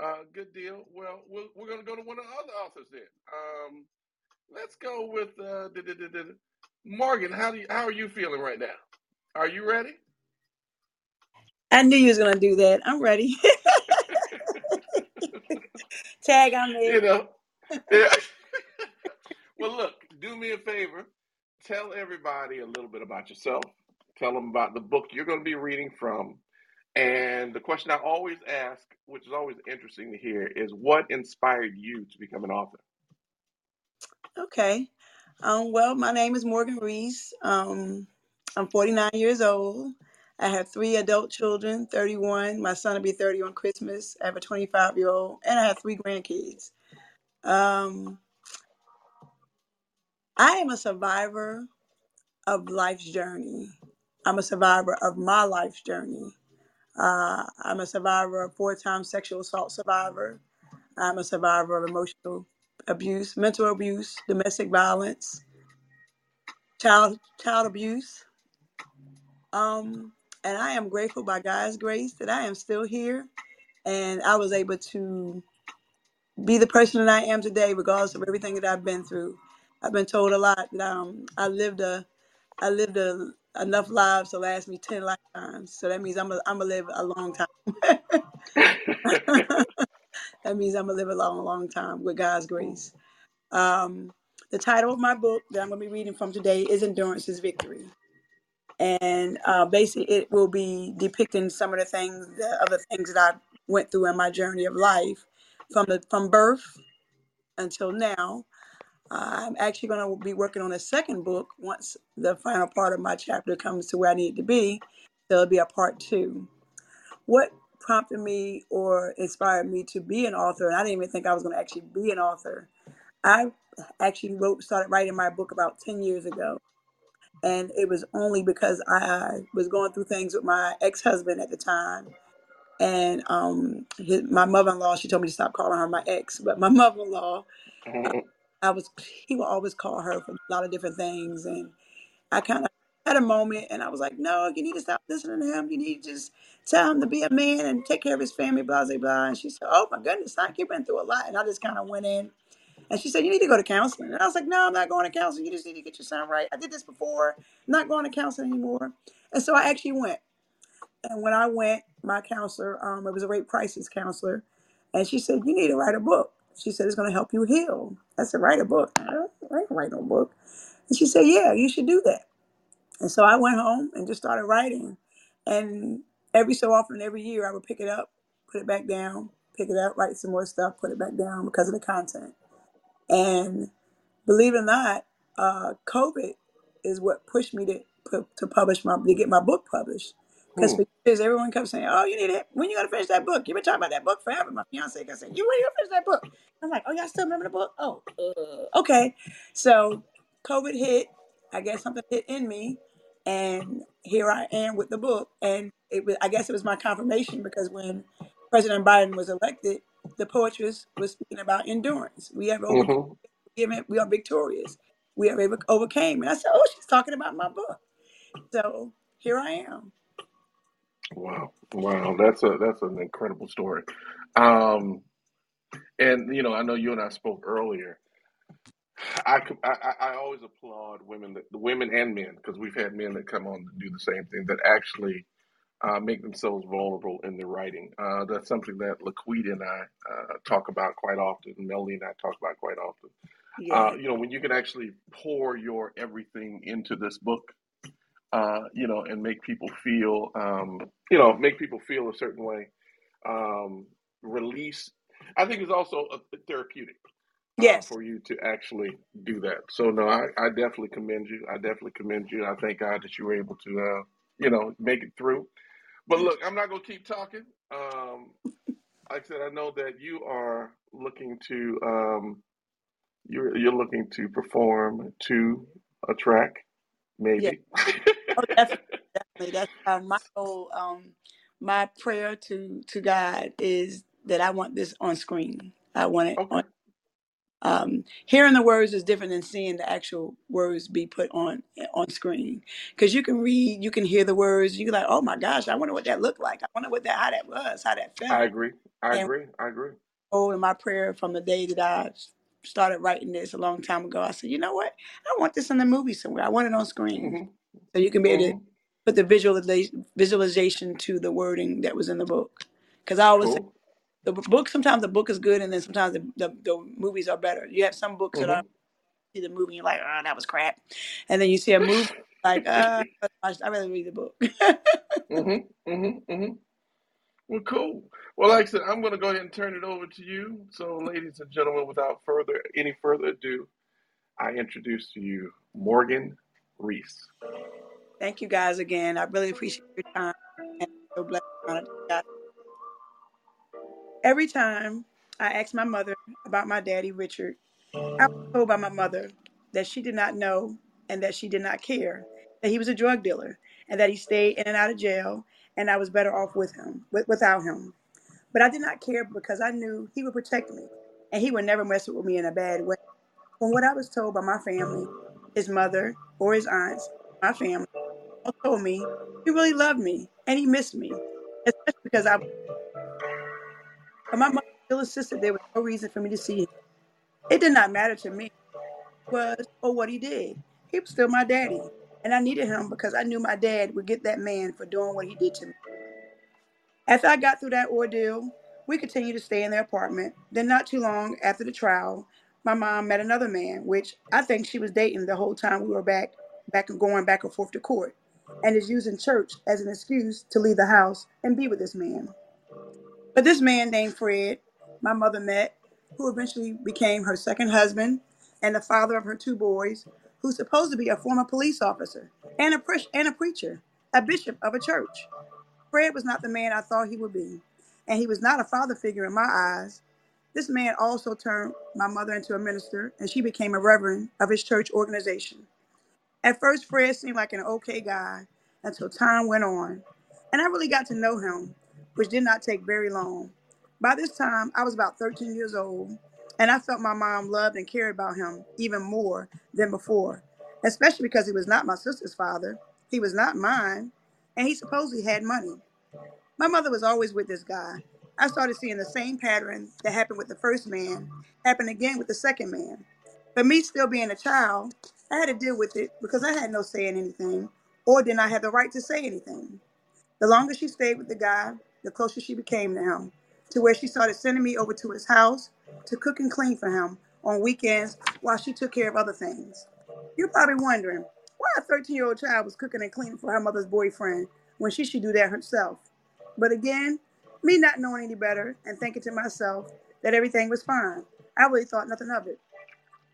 Uh, good deal. Well, we're, we're going to go to one of the other authors then. Um, let's go with uh, Morgan. How do you, how are you feeling right now? Are you ready? I knew you was gonna do that. I'm ready. Tag, I'm you know. Yeah. well, look. Do me a favor. Tell everybody a little bit about yourself. Tell them about the book you're going to be reading from. And the question I always ask, which is always interesting to hear, is what inspired you to become an author? Okay. Um, well, my name is Morgan Rees. Um, I'm 49 years old. I have three adult children, 31. My son will be 30 on Christmas. I have a 25 year old, and I have three grandkids. Um, I am a survivor of life's journey. I'm a survivor of my life's journey. Uh, I'm a survivor four time sexual assault survivor. I'm a survivor of emotional abuse, mental abuse, domestic violence, child child abuse. Um, and I am grateful by God's grace that I am still here and I was able to be the person that I am today, regardless of everything that I've been through. I've been told a lot that um, I lived a I lived a, enough lives to last me ten lifetimes. So that means I'm a, I'm gonna live a long time. that means I'm gonna live a long, long time with God's grace. Um, the title of my book that I'm gonna be reading from today is Endurance is Victory and uh, basically it will be depicting some of the things, the other things that I went through in my journey of life, from the from birth until now. I'm actually going to be working on a second book once the final part of my chapter comes to where I need to be. There'll be a part two. What prompted me or inspired me to be an author, and I didn't even think I was going to actually be an author. I actually wrote, started writing my book about 10 years ago and it was only because I was going through things with my ex husband at the time, and um, his, my mother in law. She told me to stop calling her my ex, but my mother in law, I was he would always call her for a lot of different things, and I kind of had a moment, and I was like, no, you need to stop listening to him. You need to just tell him to be a man and take care of his family, blah blah blah. And she said, oh my goodness, I you've been through a lot, and I just kind of went in and she said, You need to go to counseling. And I was like, No, I'm not going to counseling. You just need to get your son right. I did this before. I'm not going to counseling anymore. And so I actually went. And when I went, my counselor, um, it was a rape crisis counselor, and she said, You need to write a book. She said, It's going to help you heal. I said, Write a book. I don't, write no book. And she said, Yeah, you should do that. And so I went home and just started writing. And every so often, every year, I would pick it up, put it back down, pick it up, write some more stuff, put it back down because of the content. And believe it or not, uh, COVID is what pushed me to to publish my to get my book published. Because hmm. for years, everyone kept saying, "Oh, you need it. When you gonna finish that book? You've been talking about that book forever." My fiance kept saying, "You when you gonna finish that book?" I'm like, "Oh, y'all still remember the book? Oh, uh, okay." So COVID hit. I guess something hit in me, and here I am with the book. And it was, I guess, it was my confirmation because when President Biden was elected, the poetess was speaking about endurance. We have over, mm-hmm. we are victorious. We have overcame. And I said, oh, she's talking about my book. So here I am. Wow, wow, that's a that's an incredible story. Um, and you know, I know you and I spoke earlier. I, I, I always applaud women, that, women and men, because we've had men that come on to do the same thing that actually uh, make themselves vulnerable in their writing. Uh, that's something that Laquita and I uh, talk about quite often. Melanie and I talk about quite often. Yeah. Uh, you know, when you can actually pour your everything into this book, uh, you know, and make people feel, um, you know, make people feel a certain way. Um, release, I think, is also a, therapeutic. Uh, yes. for you to actually do that. So no, I, I definitely commend you. I definitely commend you. I thank God that you were able to, you know, make it through. But look, I'm not going to keep talking. Um, like I said, I know that you are looking to um, you're you're looking to perform to a track, maybe. Yeah. Oh, definitely, definitely. That's uh, my. Um, my prayer to to God is that I want this on screen. I want it okay. on um, hearing the words is different than seeing the actual words be put on on screen. Because you can read, you can hear the words, you can like, oh my gosh, I wonder what that looked like. I wonder what that how that was, how that felt. I agree. I And agree. I agree. oh, in my prayer from the day that I started writing this a long time ago, I said, you know what? I want this in the movie somewhere. I want it on screen. hmm So you can be able to put the visualization visualization to the wording that was in the book. Because I always say Cool. the b- book sometimes the book is good and then sometimes the, the, the movies are better. You have some books that are see the movie and you're like, oh, that was crap. And then you see a movie like, uh, I rather read the book. Mm-hmm. hmm hmm Well, cool. Well, like I said, I'm going to go ahead and turn it over to you. So, ladies and gentlemen, without further any further ado, I introduce to you Morgan Rees. Thank you guys again. I really appreciate your time and so blessed. Every time I asked my mother about my daddy, Richard, I was told by my mother that she did not know and that she did not care, that he was a drug dealer and that he stayed in and out of jail and I was better off with him, without him. But I did not care because I knew he would protect me and he would never mess with me in a bad way. From what I was told by my family, his mother or his aunts, my family, all told me he really loved me and he missed me, especially because I, my mother still insisted there was no reason for me to see him. It did not matter to me was or what he did. He was still my daddy. And I needed him because I knew my dad would get that man for doing what he did to me. After I got through that ordeal, we continued to stay in their apartment. Then, not too long after the trial, my mom met another man, which I think she was dating the whole time we were back, back and going back and forth to court, and is using church as an excuse to leave the house and be with this man. But this man named Fred, my mother met, who eventually became her second husband and the father of her two boys, who's supposed to be a former police officer and a, pre- and a preacher, a bishop of a church. Fred was not the man I thought he would be, and he was not a father figure in my eyes. This man also turned my mother into a minister, and she became a reverend of his church organization. At first, Fred seemed like an okay guy until time went on, and I really got to know him, which did not take very long. By this time, I was about 13 years old, and I felt my mom loved and cared about him even more than before, especially because he was not my sister's father, he was not mine, and he supposedly had money. My mother was always with this guy. I started seeing the same pattern that happened with the first man happen again with the second man. But me still being a child, I had to deal with it because I had no say in anything or did not have the right to say anything. The longer she stayed with the guy, the closer she became to him, to where she started sending me over to his house to cook and clean for him on weekends while she took care of other things. You're probably wondering why a 13 year old child was cooking and cleaning for her mother's boyfriend when she should do that herself. But again, me not knowing any better and thinking to myself that everything was fine, I really thought nothing of it.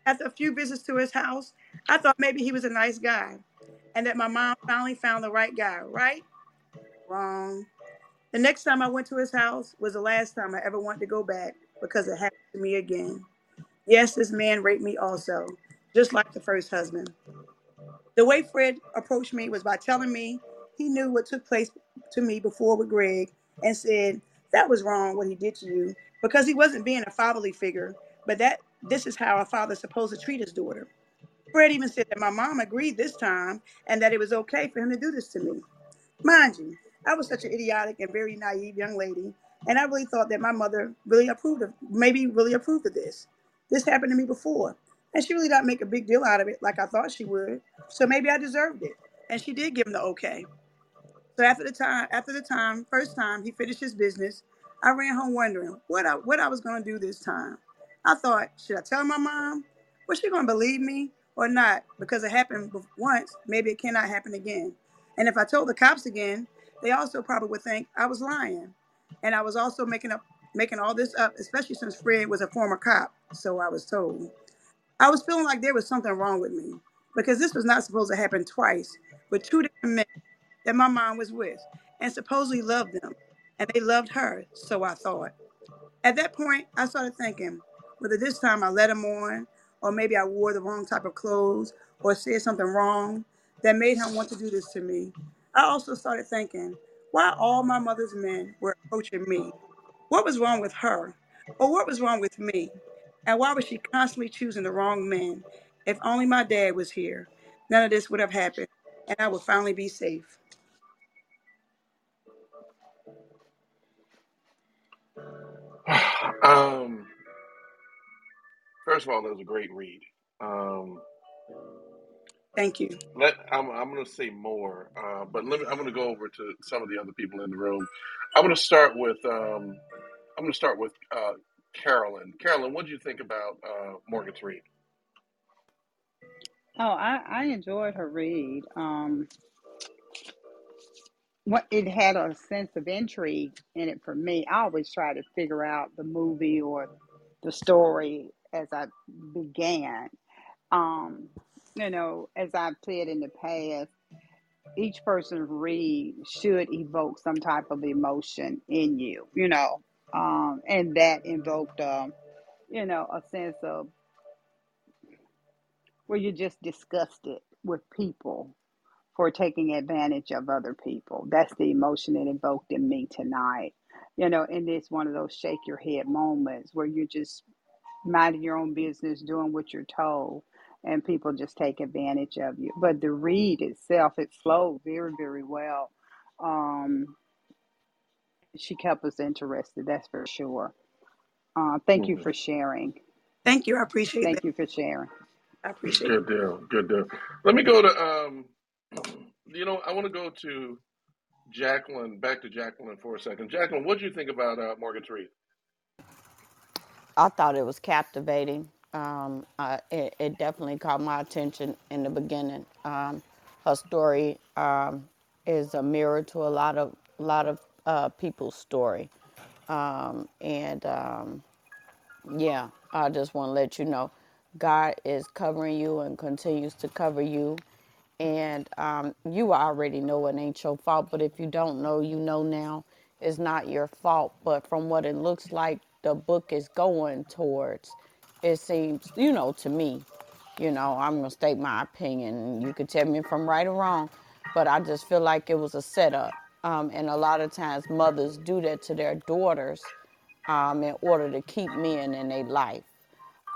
After a few visits to his house, I thought maybe he was a nice guy and that my mom finally found the right guy, right? Wrong. The next time I went to his house was the last time I ever wanted to go back because it happened to me again. Yes, this man raped me also, just like the first husband. The way Fred approached me was by telling me he knew what took place to me before with Greg and said that was wrong what he did to you because he wasn't being a fatherly figure, but that this is how a father's supposed to treat his daughter. Fred even said that my mom agreed this time and that it was okay for him to do this to me. Mind you, I was such an idiotic and very naive young lady, and I really thought that my mother really approved of, maybe really approved of this. This happened to me before, and she really didn't make a big deal out of it like I thought she would. So maybe I deserved it, and she did give him the okay. So after the time, after the time, first time he finished his business, I ran home wondering what I what I was going to do this time. I thought, should I tell my mom? Was she going to believe me or not? Because it happened once, maybe it cannot happen again. And if I told the cops again, they also probably would think I was lying, and I was also making up making all this up, especially since Fred was a former cop. So I was told. I was feeling like there was something wrong with me because this was not supposed to happen twice with two different men that my mom was with and supposedly loved them, and they loved her, so I thought. At that point, I started thinking whether this time I let him on, or maybe I wore the wrong type of clothes, or said something wrong that made him want to do this to me. I also started thinking why all my mother's men were approaching me. What was wrong with her? Or what was wrong with me? And why was she constantly choosing the wrong men? If only my dad was here, none of this would have happened, and I would finally be safe. Um, first of all, that was a great read. Um, Thank you. let I'm I'm going to say more, uh, but let me, I'm going to go over to some of the other people in the room. I'm going to start with um, I'm going to start with uh, Carolyn. Carolyn, what do you think about uh, Morgan's read? Oh, I, I enjoyed her read. Um, what it had a sense of intrigue in it for me. I always try to figure out the movie or the story as I began. Um, you know, as I've said in the past, each person's read should evoke some type of emotion in you, you know, um, and that invoked, um, you know, a sense of where you're just disgusted with people for taking advantage of other people. That's the emotion it invoked in me tonight. You know, and it's one of those shake your head moments where you're just minding your own business, doing what you're told, and people just take advantage of you. But the read itself, it flowed very, very well. Um, she kept us interested, that's for sure. Uh, thank you Mhm. for sharing. Thank you. I appreciate it. Thank that. you for sharing. I appreciate it. Good deal. Good deal. Let me go to um, you know, I want to go to Jacqueline. Back to Jacqueline for a second. Jacqueline, what do you think about uh, Morgan's read? I thought it was captivating. Um, I, it, it definitely caught my attention in the beginning. Um, her story um, is a mirror to a lot of a lot of uh, people's story, um, and um, yeah, I just want to let you know, God is covering you and continues to cover you, and um, you already know it ain't your fault. But if you don't know, you know now. It's not your fault. But from what it looks like, the book is going towards. It seems, you know, to me, you know, I'm gonna state my opinion. You could tell me if I'm right or wrong, but I just feel like it was a setup. Um, and a lot of times, mothers do that to their daughters um, in order to keep men in their life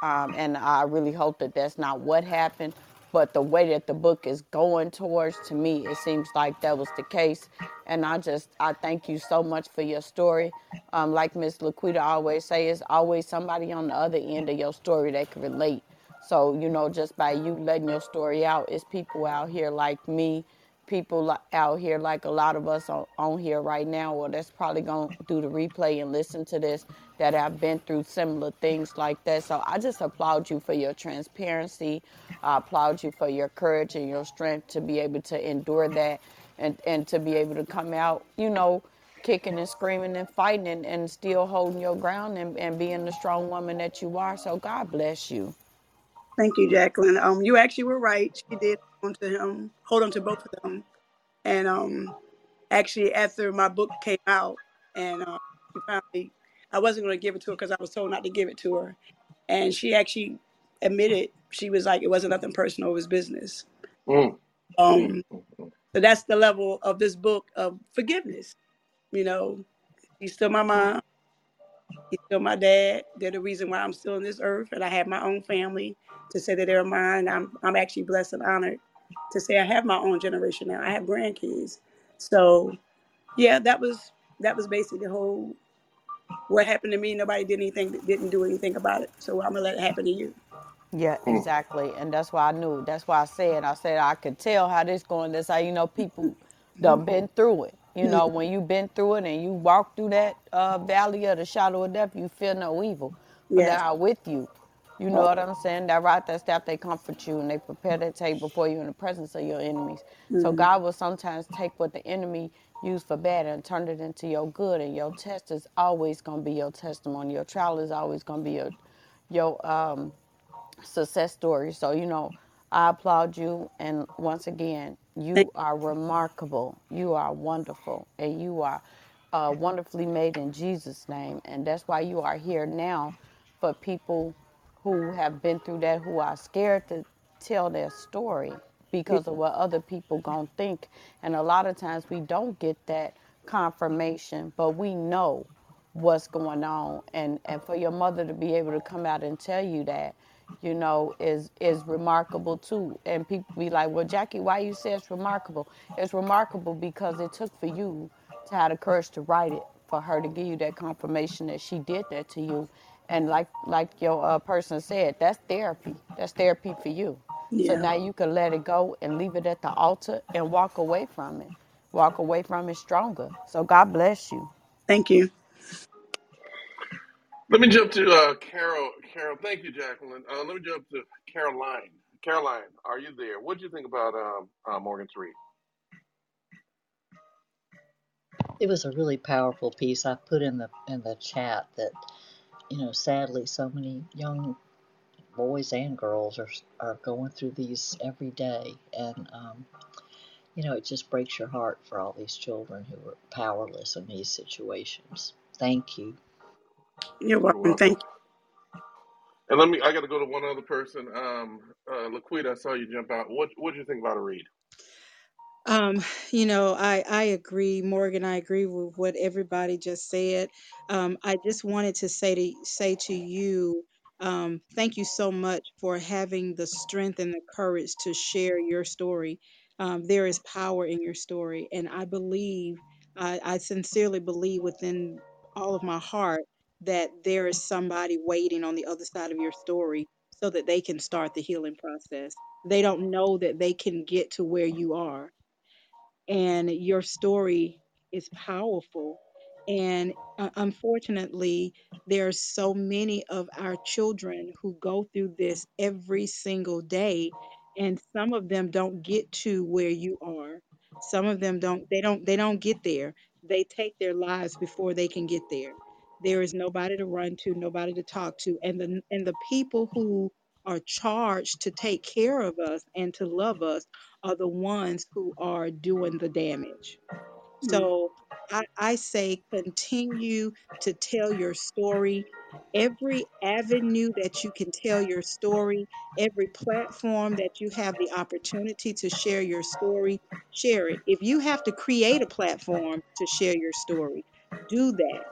um, and I really hope that that's not what happened. But the way that the book is going towards, to me, it seems like that was the case. And I just, I thank you so much for your story. Um, like Miss Laquita always say, it's always somebody on the other end of your story that can relate. So, you know, just by you letting your story out, it's people out here like me people out here, like a lot of us on, here right now, or that's probably going to do the replay and listen to this, that have been through similar things like that. So I just applaud you for your transparency. I applaud you for your courage and your strength to be able to endure that and, and to be able to come out, you know, kicking and screaming and fighting and, and still holding your ground and, and being the strong woman that you are. So God bless you. Thank you, Jacqueline. Um, you actually were right. She did hold on to him, hold on to both of them. And um, actually, after my book came out, and uh, she finally, I wasn't going to give it to her because I was told not to give it to her, and she actually admitted she was like it wasn't nothing personal, it was business. Mm, mm, Um, mm, mm. so that's the level of this book of forgiveness. You know, she's still my mom. He's still my dad. They're the reason why I'm still on this earth, and I have my own family. To say that they're mine, I'm I'm actually blessed and honored to say I have my own generation now. I have grandkids. So yeah, that was that was basically the whole what happened to me. Nobody did anything, didn't do anything about it. So I'm gonna let it happen to you. Yeah, exactly. And that's why I knew. That's why I said, I said, I could tell how this going. That's how you know people done been through it. You know, when you've been through it and you walk through that uh, valley of the shadow of death, you fear no evil. They yes. are with you. You know what I'm saying? That right, that staff, they comfort you and they prepare that table before you in the presence of your enemies. So hmm God will sometimes take what the enemy used for bad and turn it into your good. And your test is always going to be your testimony. Your trial is always going to be your your um success story. So, you know, I applaud you. And once again, you are remarkable. You are wonderful. And you are uh, wonderfully made in Jesus' name. And that's why you are here now for people who have been through that, who are scared to tell their story because of what other people gonna think. And a lot of times we don't get that confirmation, but we know what's going on. And and for your mother to be able to come out and tell you that you know is is remarkable too. And people be like well jackie why you say it's remarkable? It's remarkable because it took for you to have the courage to write it for her to give you that confirmation that she did that to you and like like your uh, person said that's therapy that's therapy for you Yeah. so now you can let it go and leave it at the altar and walk away from it walk away from it stronger so god bless you Thank you. Let me jump to uh, Carol. Carol, thank you, Jacqueline. Uh, let me jump to Caroline. Caroline, are you there? What do you think about um, uh, Morgan's read? It was a really powerful piece. I put in the in the chat that you know, sadly, so many young boys and girls are are going through these every day, and um, you know, it just breaks your heart for all these children who are powerless in these situations. Thank you. You're You're welcome. welcome. Thank And let me, I got to go to one other person. Um, uh, Laquita, I saw you jump out. What What do you think about a read? Um, you know, I I agree, Morgan. I agree with what everybody just said. Um, I just wanted to say to say to you, um, thank you so much for having the strength and the courage to share your story. Um, there is power in your story, and I believe, I, I sincerely believe within all of my heart that there is somebody waiting on the other side of your story so that they can start the healing process. They don't know that they can get to where you are and your story is powerful. And uh, unfortunately, there are so many of our children who go through this every single day, and some of them don't get to where you are. Some of them don't. They don't. They don't get there. They take their lives before they can get there. There is nobody to run to, nobody to talk to, and the and the people who are charged to take care of us and to love us are the ones who are doing the damage. So I, I say continue to tell your story. Every avenue that you can tell your story, every platform that you have the opportunity to share your story, share it. If you have to create a platform to share your story, do that.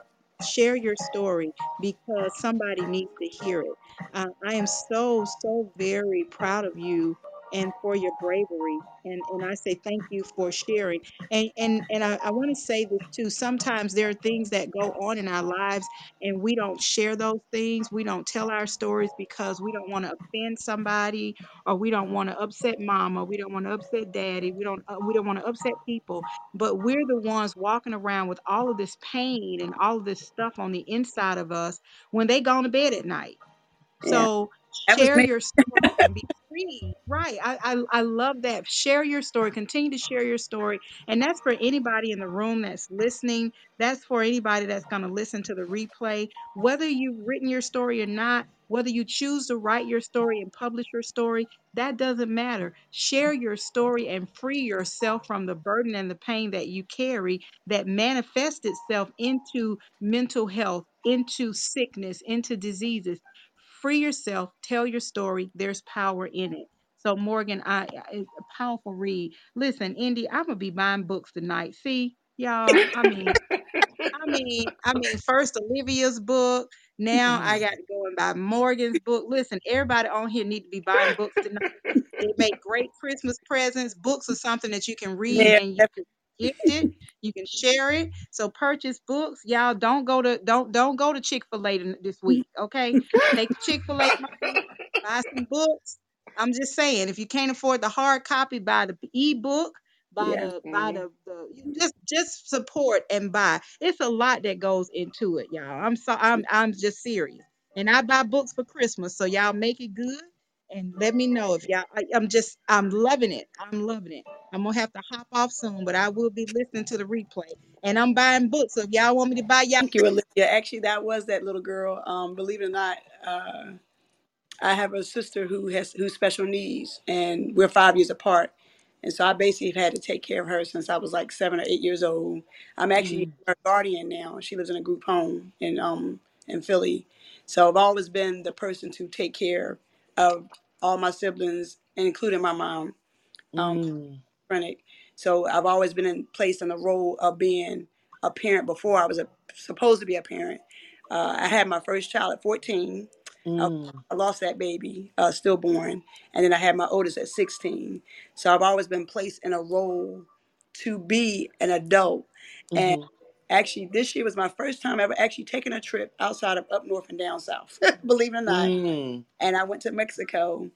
Share your story because somebody needs to hear it. Uh, I am so, so very proud of you and for your bravery. And, and I say thank you for sharing. And and and I, I want to say this too. Sometimes there are things that go on in our lives and we don't share those things. We don't tell our stories because we don't want to offend somebody or we don't want to upset mama. We don't want to upset daddy. We don't uh, we don't want to upset people. But we're the ones walking around with all of this pain and all of this stuff on the inside of us when they go to bed at night Yeah. That share your story and be free. Right. I, I I love that. Share your story. Continue to share your story. And that's for anybody in the room that's listening. That's for anybody that's going to listen to the replay. Whether you've written your story or not, whether you choose to write your story and publish your story, that doesn't matter. Share your story and free yourself from the burden and the pain that you carry that manifests itself into mental health, into sickness, into diseases free yourself, tell your story. There's power in it. So Morgan, I it's a powerful read. Listen, Indy, I'm gonna be buying books tonight. See, y'all. I mean, I mean, I mean, first Olivia's book. Now I got to go and buy Morgan's book. Listen, everybody on here need to be buying books tonight. They make great Christmas presents. Books are something that you can read Yeah. and you can gift it. You can share it. So purchase books. Y'all don't go to don't don't go to Chick-fil-A this week. Okay. Take Chick-fil-A buy some books. I'm just saying, if you can't afford the hard copy, buy the ebook, buy Yeah. the buy the, the just just support and buy. It's a lot that goes into it, y'all. I'm so I'm I'm just serious. And I buy books for Christmas, so y'all make it good and let me know if y'all I, i'm just i'm loving it i'm loving it i'm gonna have to hop off soon but i will be listening to the replay and i'm buying books so if y'all want me to buy y'all Thank you, Olivia. Actually, that was that little girl. Um, believe it or not, uh, I have a sister who has who's special needs, and we're five years apart. And so I basically have had to take care of her since I was like seven or eight years old. I'm actually Mm, her guardian now. She lives in a group home in um in Philly. So I've always been the person to take care of all my siblings, including my mom. Um, Mm, schizophrenic. So I've always been in place in the role of being a parent before I was a, supposed to be a parent. Uh, I had my first child at 14. Mm, I lost that baby, uh, stillborn, and then I had my oldest at 16. So I've always been placed in a role to be an adult. And mhm, actually, this year was my first time ever actually taking a trip outside of up north and down south, believe it or not. mm, And I went to Mexico,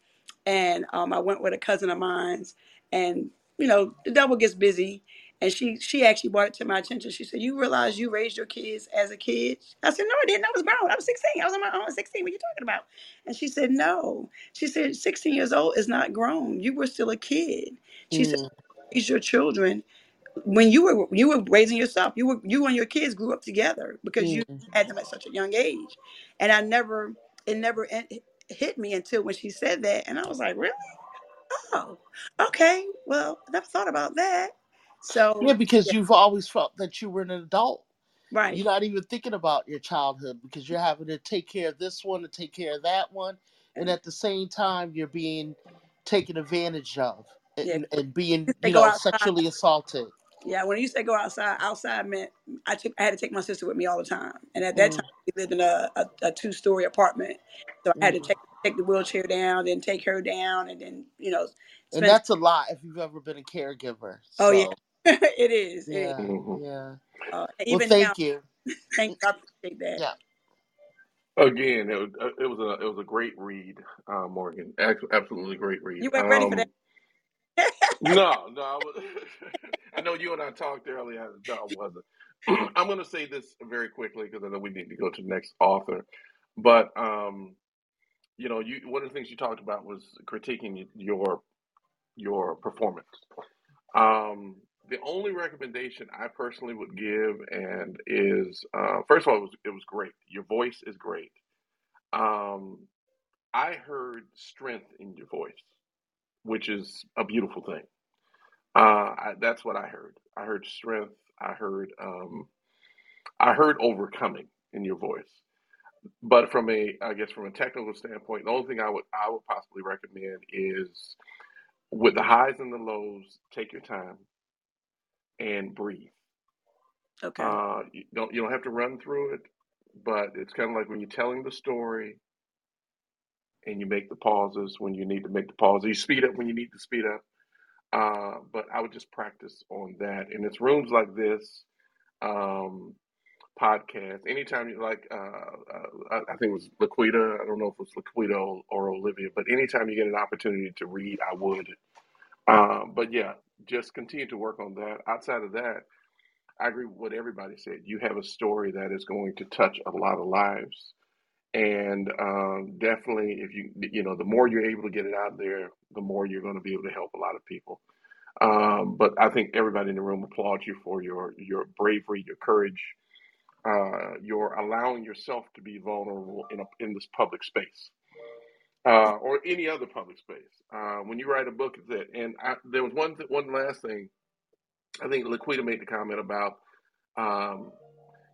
and um, I went with a cousin of mine's, and you know the devil gets busy. And she she actually brought it to my attention. She said, "You realize you raised your kids as a kid?" I said, "No, I didn't. I was grown. I was 16. I was on my own at 16. What are you talking about?" And she said, "No." She said, "16 years old is not grown. You were still a kid." She said, mm, "Raise your children when you were you were raising yourself. You were you and your kids grew up together because you mm. had them at such a young age." And I never it never en- hit me until when she said that, and I was like, "Really? Oh, okay. Well, I never thought about that." So Yeah, because yeah, you've always felt that you were an adult. right. You're not even thinking about your childhood because you're having to take care of this one and take care of that one, and at the same time you're being taken advantage of yeah, and, and being, you you go know, outside. sexually assaulted. Yeah, when you say go outside, outside meant I took I had to take my sister with me all the time. And at that Mm, time we lived in a, a, a two story apartment. So I had to mm. take take the wheelchair down, then take her down and then, you know, And that's a lot if you've ever been a caregiver. Oh yeah. So it is. It is. yeah, yeah. Uh, Well, and even now, thank you. thank you. I appreciate that. Yeah. Again, it was, uh, it was a it was a great read, uh, Morgan. Absolutely great read. You weren't ready for that. Um, no, no, I, was, I know you and I talked earlier. No, I wasn't. I'm going to say this very quickly because I know we need to go to the next author. But um, you know, you one of the things you talked about was critiquing your your performance. Um, the only recommendation I personally would give, and is uh, first of all, it was, it was great. Your voice is great. Um, I heard strength in your voice, which is a beautiful thing. Uh, I, that's what I heard. I heard strength. I heard um, I heard overcoming in your voice. But from a, I guess, from a technical standpoint, the only thing I would I would possibly recommend is with the highs and the lows, take your time and breathe. Okay. Uh, you don't you don't have to run through it, but it's kind of like when you're telling the story and you make the pauses when you need to make the pauses. You speed up when you need to speed up. Uh, but I would just practice on that. And it's rooms like this, um, podcast. Anytime you like, uh, uh, I think it was Laquita. I don't know if it was Laquita or, Olivia, but anytime you get an opportunity to read, I would. Um, but yeah, just continue to work on that. Outside of that, I agree with what everybody said. You have a story that is going to touch a lot of lives. And um, definitely, if you you know, the more you're able to get it out there, the more you're going to be able to help a lot of people. Um, but I think everybody in the room applauds you for your your bravery, your courage, uh, your allowing yourself to be vulnerable in a, in this public space uh, or any other public space. Uh, when you write a book, it's it. And I, there was one th- one last thing. I think Laquita made the comment about um,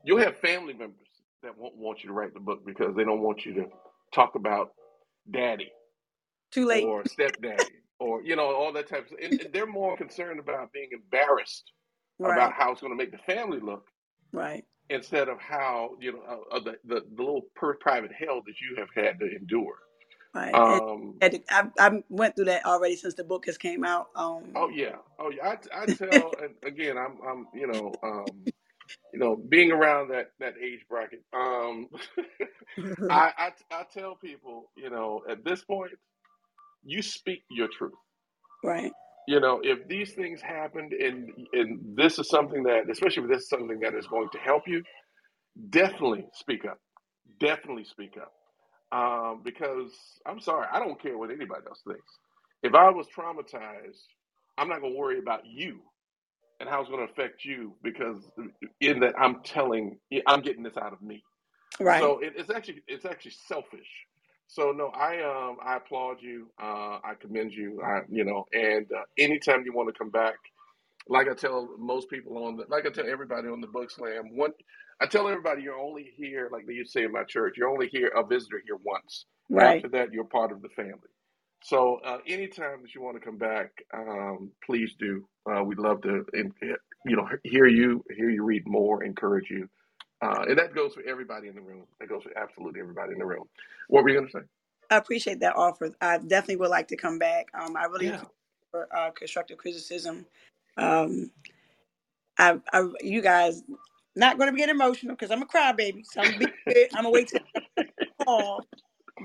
you'll have family members that won't want you to write the book because they don't want you to talk about daddy Too late. or stepdaddy or you know all that type of and, and they're more concerned about being embarrassed Right. about how it's going to make the family look Right. instead of how you know uh, uh, the, the the little per private hell that you have had to endure Right. And, um and I, I went through that already since the book has came out. Um. oh yeah oh yeah i, I tell and again i'm i'm you know um you know being around that that age bracket um I, I i tell people you know at this point you speak your truth right. you know, if these things happened and and this is something that, especially if this is something that is going to help you, definitely speak up. Definitely speak up. Um, because I'm sorry, I don't care what anybody else thinks. If I was traumatized, I'm not going to worry about you and how it's going to affect you because in that I'm telling, I'm getting this out of me. Right. So it, it's actually it's actually selfish. So no, I um I applaud you. Uh, I commend you. I you know, and uh, anytime you want to come back, like I tell most people on the, like I tell everybody on the book slam, one, I tell everybody you're only here, like they used to say in my church, you're only here a visitor here once. right. After that, you're part of the family. So uh, anytime that you want to come back, um, please do. Uh, we'd love to, you know, hear you, hear you read more, encourage you, uh, and that goes for everybody in the room. That goes for absolutely everybody in the room. What were you going to say? I appreciate that offer. I definitely would like to come back. Um, I really Yeah. for, uh, constructive criticism. Um, I, I, you guys, not going to get emotional because I'm a crybaby. So I'm gonna be. I'm gonna wait till call.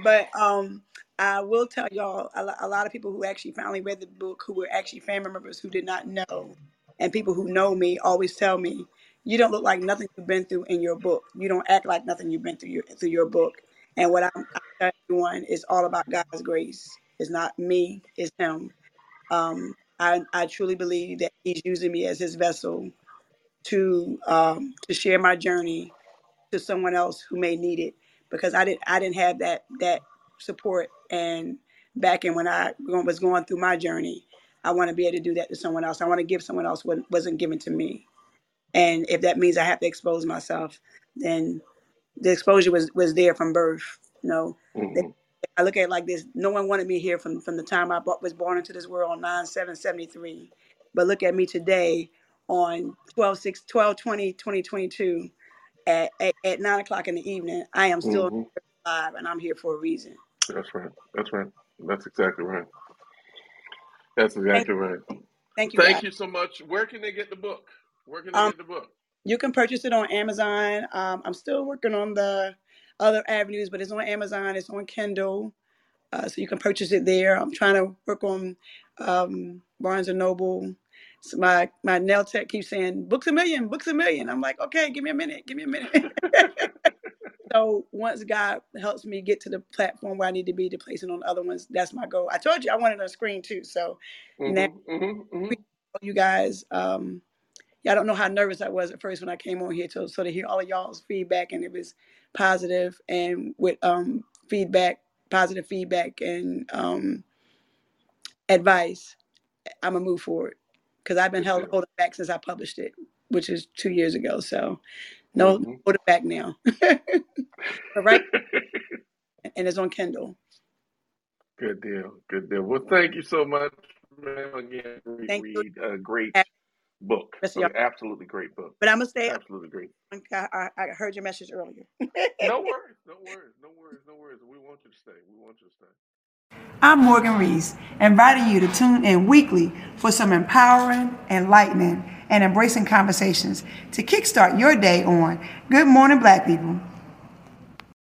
But um, I will tell y'all a, lo- a lot of people who actually finally read the book, who were actually family members who did not know, and people who know me always tell me, "You don't look like nothing you've been through in your book. You don't act like nothing you've been through your through your book." And what I'm, I tell everyone is all about God's grace. It's not me. It's Him. Um, I I truly believe that He's using me as His vessel to um, to share my journey to someone else who may need it because I didn't I didn't have that that support and back in when I was going through my journey. I want to be able to do that to someone else. I want to give someone else what wasn't given to me. And if that means I have to expose myself, then the exposure was was there from birth. You know, They- hmm I look at it like this: no one wanted me here from from the time I bo- was born into this world on nine seven seventy three, but look at me today on 12 6 12 20 2022 at, at, at 9 o'clock in the evening i am still hmm alive and i'm here for a reason That's right. That's right. That's exactly right. That's thank, exactly right. thank you guys Thank you so much. Where can they get the book? Where can they um get the book? you can purchase it on amazon um i'm still working on the other avenues but it's on amazon it's on kindle uh, so you can purchase it there i'm trying to work on um barnes and noble so my my nail tech keeps saying books a million books a million i'm like okay give me a minute give me a minute So once God helps me get to the platform where I need to be to place it on other ones, that's my goal. I told you I wanted a screen too. So now hmm hmm hmm you guys, um, yeah, I don't know how nervous I was at first when I came on here to so to hear all of y'all's feedback and it was positive and with um feedback, positive feedback and um advice, I'm gonna move forward because I've been held holding back since I published it, which is two years ago. So no, no hmm holding back now. but right, and it's on Kindle. Good deal. Good deal. Well, thank you so much, man. Again, Thank you. read, a great book, the rest of an y'all. absolutely great book, But I'm gonna stay up. absolutely great. I, I heard your message earlier. No worries, no worries, no worries, no worries. We want you to stay. We want you to stay. I'm Morgan Rees, inviting you to tune in weekly for some empowering, enlightening, and embracing conversations to kickstart your day on Good Morning Black People.